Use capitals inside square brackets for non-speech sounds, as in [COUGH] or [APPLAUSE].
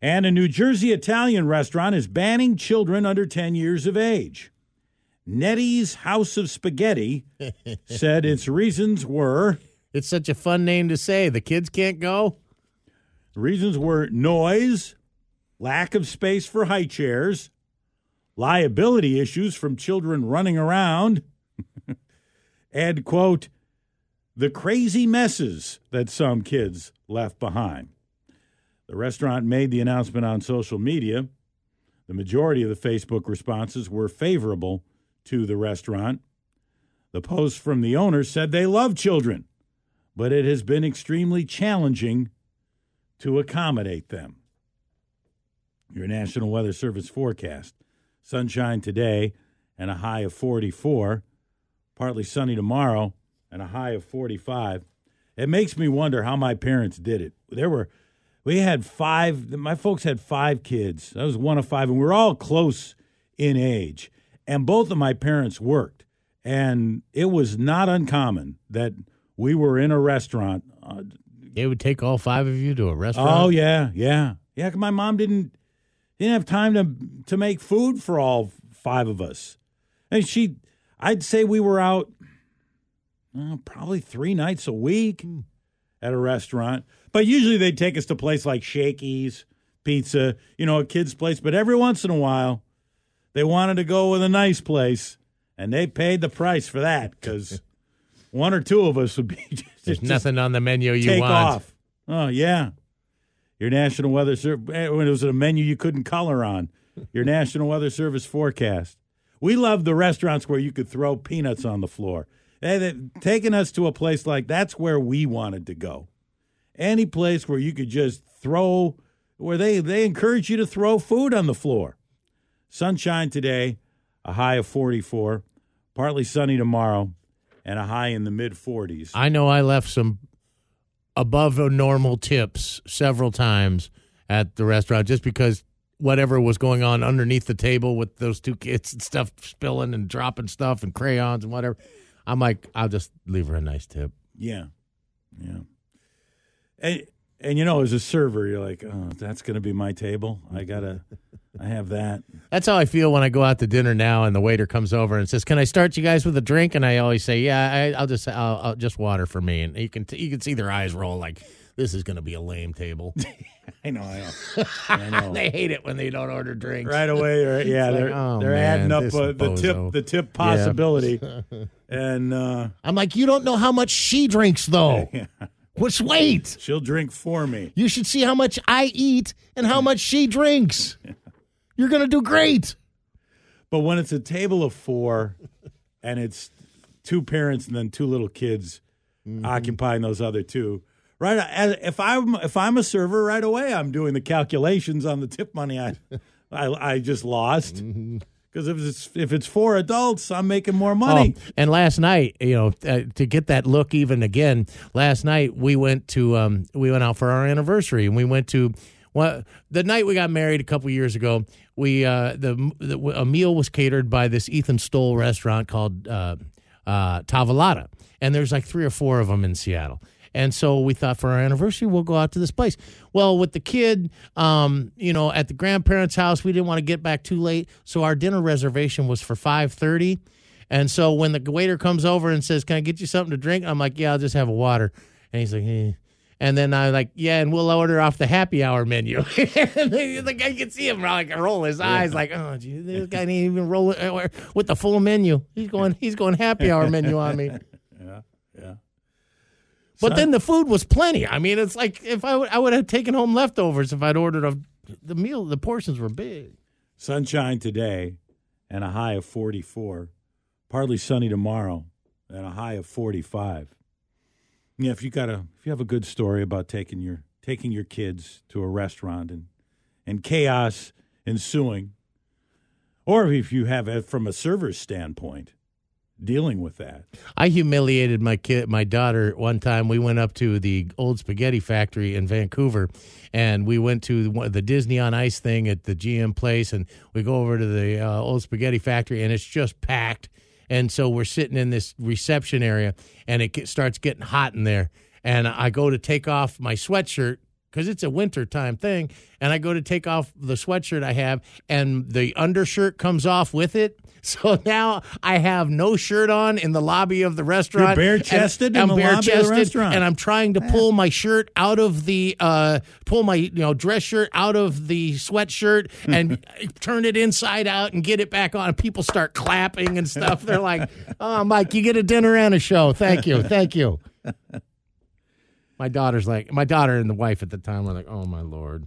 And a New Jersey Italian restaurant is banning children under 10 years of age. Nettie's House of Spaghetti [LAUGHS] said its reasons were It's such a fun name to say. The kids can't go. the reasons were noise, lack of space for high chairs, liability issues from children running around, [LAUGHS] and quote, the crazy messes that some kids left behind. The restaurant made the announcement on social media. The majority of the Facebook responses were favorable to the restaurant. The post from the owner said they love children, but it has been extremely challenging to accommodate them. Your National Weather Service forecast sunshine today and a high of 44, partly sunny tomorrow and a high of 45. It makes me wonder how my parents did it. There were, we had five, my folks had five kids. I was one of five, and we were all close in age. And both of my parents worked. And it was not uncommon that we were in a restaurant. Uh, It would take all five of you to a restaurant. Oh yeah, yeah, yeah. 'cause my mom didn't didn't have time to to make food for all five of us, and she, I'd say we were out uh, probably three nights a week at a restaurant. But usually they'd take us to a place like Shakey's Pizza, you know, a kid's place. But every once in a while, they wanted to go with a nice place, and they paid the price for that because [LAUGHS] one or two of us would be [LAUGHS] just, There's just nothing on the menu you take want. off. Oh yeah, your National Weather Service. Eh, when it was a menu you couldn't color on, your National Weather Service forecast. We love the restaurants where you could throw peanuts on the floor. Taking us to a place like that's where we wanted to go. Any place where you could just throw, where they they encourage you to throw food on the floor. Sunshine today, a high of 44. Partly sunny tomorrow, and a high in the mid 40s. I know I left some above normal tips several times at the restaurant just because whatever was going on underneath the table with those two kids and stuff spilling and dropping stuff and crayons and whatever. I'm like, I'll just leave her a nice tip. Yeah, yeah. And and you know, as a server, you're like, oh, that's going to be my table. I gotta, I have that. That's how I feel when I go out to dinner now, and the waiter comes over and says, "Can I start you guys with a drink?" And I always say, "Yeah, I, I'll just, I'll, I'll just water for me." And you can, you can see their eyes roll like, "This is going to be a lame table." [LAUGHS] I know, I know, [LAUGHS] I know. they hate it when they don't order drinks. right away, [LAUGHS] or, yeah, like, they're oh, they're man, adding up uh, the tip, the tip possibility, and uh, I'm like, you don't know how much she drinks, though. Which wait, she'll drink for me. you should see how much I eat and how much she drinks. You're gonna do great. But when it's a table of four, and it's two parents and then two little kids occupying those other two, right? as- If I'm if I'm a server, right away I'm doing the calculations on the tip money I I, I just lost because if it's if it's four adults, I'm making more money. Oh, and last night, you know, uh, to get that look even again, last night we went to um, we went out for our anniversary, and we went to well, the night we got married a couple years ago. We uh, the, the a meal was catered by this Ethan Stowell restaurant called uh, uh, Tavolata, and there's like three or four of them in Seattle. And so we thought for our anniversary, we'll go out to this place. Well, with the kid, um, you know, at the grandparents' house, we didn't want to get back too late. So our dinner reservation was for 530. And so when the waiter comes over and says, Can I get you something to drink? I'm like, Yeah, I'll just have a water. And he's like, eh. And then I'm like, Yeah, and we'll order off the happy hour menu. [LAUGHS] and the guy can see him like roll his eyes, like, Oh, gee, this guy didn't even roll it uh, with the full menu. He's going, he's going happy hour menu on me. [LAUGHS] But then the food was plenty. I mean, it's like if I would, I would have taken home leftovers if I'd ordered a the meal. The portions were big. Sunshine today and a high of 44. Partly sunny tomorrow and a high of 45. Yeah, if you got a if you have a good story about taking your taking your kids to a restaurant and and chaos ensuing, or if you have it from a server's standpoint, dealing with that. I humiliated my kid, my daughter, one time. We went up to the old spaghetti factory in Vancouver, and we went to the, Disney on Ice thing at the GM place, and we go over to the uh, old spaghetti factory, and it's just packed. And so we're sitting in this reception area, and it starts getting hot in there. And I go to take off my sweatshirt because it's a wintertime thing. And I go to take off the sweatshirt I have, and the undershirt comes off with it. [LAUGHS] So now I have no shirt on in the lobby of the restaurant. You're bare-chested and in I'm the lobby of the restaurant. and I'm trying to pull my shirt out of the uh, pull my you know dress shirt out of the sweatshirt and [LAUGHS] turn it inside out and get it back on. People start clapping and stuff. They're like, "Oh, Mike, you get a dinner and a show. Thank you, thank you." [LAUGHS] My daughter's like, my daughter and the wife at the time were like, "Oh my lord."